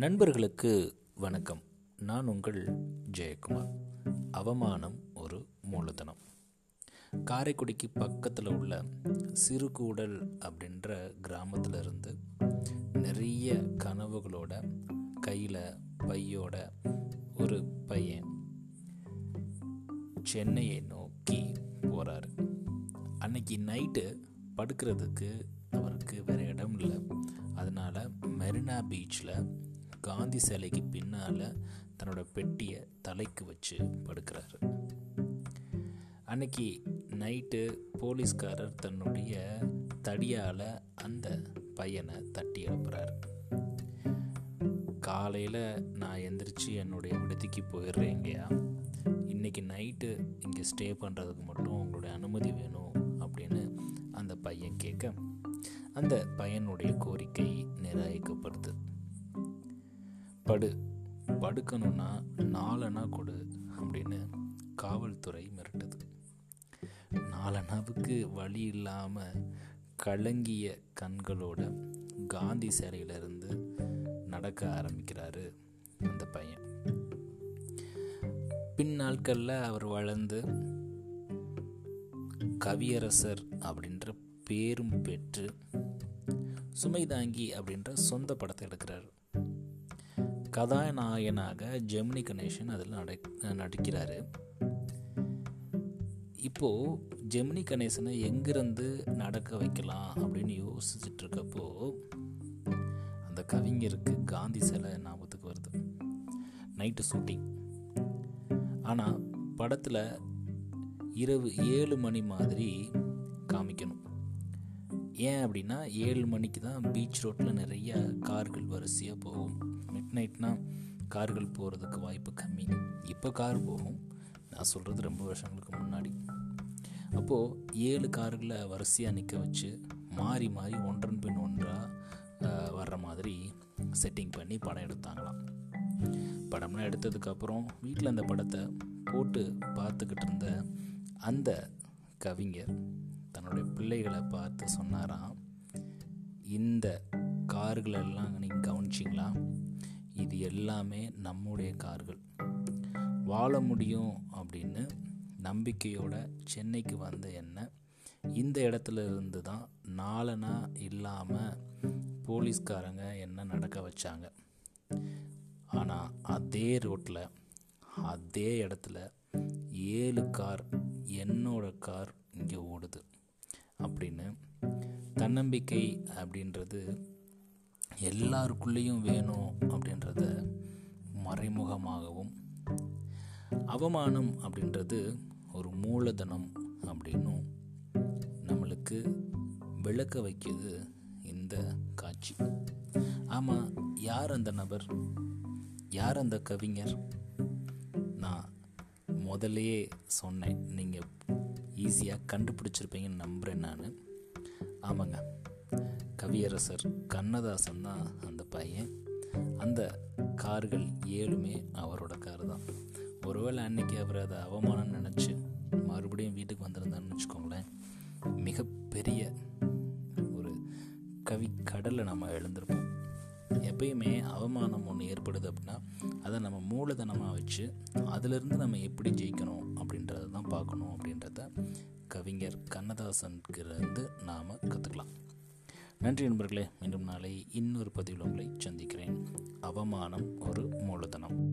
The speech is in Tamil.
நண்பர்களுக்கு வணக்கம். நான் உங்கள் ஜெயக்குமார். அவமானம் ஒரு மூலதனம். காரைக்குடிக்கு பக்கத்தில் உள்ள சிறுகூடல் அப்படின்ற கிராமத்தில் இருந்து நிறைய கனவுகளோட கையில் பையோட ஒரு பையன் சென்னையை நோக்கி போகிறாரு அன்னைக்கு நைட்டு படுக்கிறதுக்கு அவருக்கு வேறு இடம் இல்லை. அதனால் மெரினா பீச்சில் காந்தி சிலைக்கு பின்னால் தன்னோட பெட்டியை தலைக்கு வச்சு படுக்கிறாரு. அன்னைக்கு நைட்டு போலீஸ்காரர் தன்னுடைய தடியால் அந்த பையனை தட்டி எழுப்புறாரு. காலையில் நான் எந்திரிச்சு என்னுடைய விடுதிக்கு போயிடுறேங்கயா இன்றைக்கி நைட்டு இங்கே ஸ்டே பண்ணுறதுக்கு மட்டும் உங்களுடைய அனுமதி வேணும் அப்படின்னு அந்த பையன் கேட்க அந்த பையனுடைய கோரிக்கை நிராகரிக்கப்படுது. படு படுக்கணும்னா நாலனா கொடு அப்படின்னு காவல்துறை மிரட்டுது. நாலனாவுக்கு வழி இல்லாமல் கலங்கிய கண்களோட காந்தி சிலையிலிருந்து நடக்க ஆரம்பிக்கிறாரு அந்த பையன். பின் நாட்களில் அவர் வளர்ந்து கவியரசர் அப்படின்ற பேரும் பெற்று சுமைதாங்கி அப்படின்ற சொந்த படத்தை எடுக்கிறார். கதாநாயகனாக ஜெமினி கணேசன் அதில் நட நடிக்கிறாரு. இப்போது ஜெமினி கணேசனை எங்கிருந்து நடக்க வைக்கலாம் அப்படின்னு யோசிச்சுட்டு இருக்கப்போ அந்த கவிஞருக்கு காந்தி சிலை ஞாபகத்துக்கு வருது. Night shooting. ஆனால் படத்தில் இரவு ஏழு மணி மாதிரி காமிக்கணும். ஏன் அப்படின்னா ஏழு மணிக்கு தான் பீச் ரோட்டில் நிறைய கார்கள் வரிசையாக போகும். மிட் நைட்னா கார்கள் போகிறதுக்கு வாய்ப்பு கம்மி. இப்போ கார் போகும். நான் சொல்கிறது ரொம்ப வருஷங்களுக்கு முன்னாடி. அப்போது ஏழு கார்களை வரிசையாக நிற்க வச்சு மாறி மாறி ஒன்றன் பின் ஒன்றாக வர்ற மாதிரி செட்டிங் பண்ணி படம் எடுத்தாங்களாம். படம்லாம் எடுத்ததுக்கப்புறம் வீட்டில் அந்த படத்தை போட்டு பார்த்துக்கிட்டு இருந்த அந்த கவிஞர் பிள்ளைகளை பார்த்து சொன்னாராம் இந்த கார்களெல்லாம் நீங்கள் கவனிச்சிங்களா? இது எல்லாமே நம்முடைய கார்கள். வாழ முடியும் அப்படின்னு நம்பிக்கையோட சென்னைக்கு வந்த என்ன இந்த இடத்துல இருந்து தான் நாலனா இல்லாமல் போலீஸ்காரங்க என்ன நடக்க வச்சாங்க. ஆனால் அதே ரோட்டில் அதே இடத்துல ஏழு கார் என்னோட கார் இங்கே ஓடுது. அப்படின்னு. தன்னம்பிக்கை அப்படின்றது எல்லாருக்குள்ளேயும் வேணும் அப்படின்றத மறைமுகமாகவும் அவமானம் அப்படின்றது ஒரு மூலதனம் அப்படின்னும் நம்மளுக்கு விளக்க வைக்கிது இந்த காட்சி. ஆமாம் யார் அந்த நபர்? யார் அந்த கவிஞர்? நான் முதலையே சொன்னேன். நீங்கள் ஈஸியாக கண்டுபிடிச்சிருப்பீங்கன்னு நம்புகிறேன் நான். ஆமாங்க. கவியரசர் கண்ணதாசன் தான் அந்த பையன். அந்த கார்கள் ஏழுமே அவரோட கார் தான். ஒருவேளை அன்னைக்கு அவர் அதை அவமானம் நினச்சி மறுபடியும் வீட்டுக்கு வந்திருந்தான்னு வச்சுக்கோங்களேன். மிகப்பெரிய ஒரு கவி கடலை நம்ம எழுந்திருப்போம். எப்பயுமே அவமானம் ஒன்று ஏற்படுது அப்படின்னா அதை நம்ம மூலதனமாக வச்சு அதிலிருந்து நம்ம எப்படி ஜெயிக்கணும் அப்படின்னு கண்ணதாசன்கிருந்து நாம் கற்றுக்கலாம் நன்றி நண்பர்களே மீண்டும் நாளை இன்னொரு பதிவில் உங்களை சந்திக்கிறேன். அவமானம் ஒரு மூலதனம்.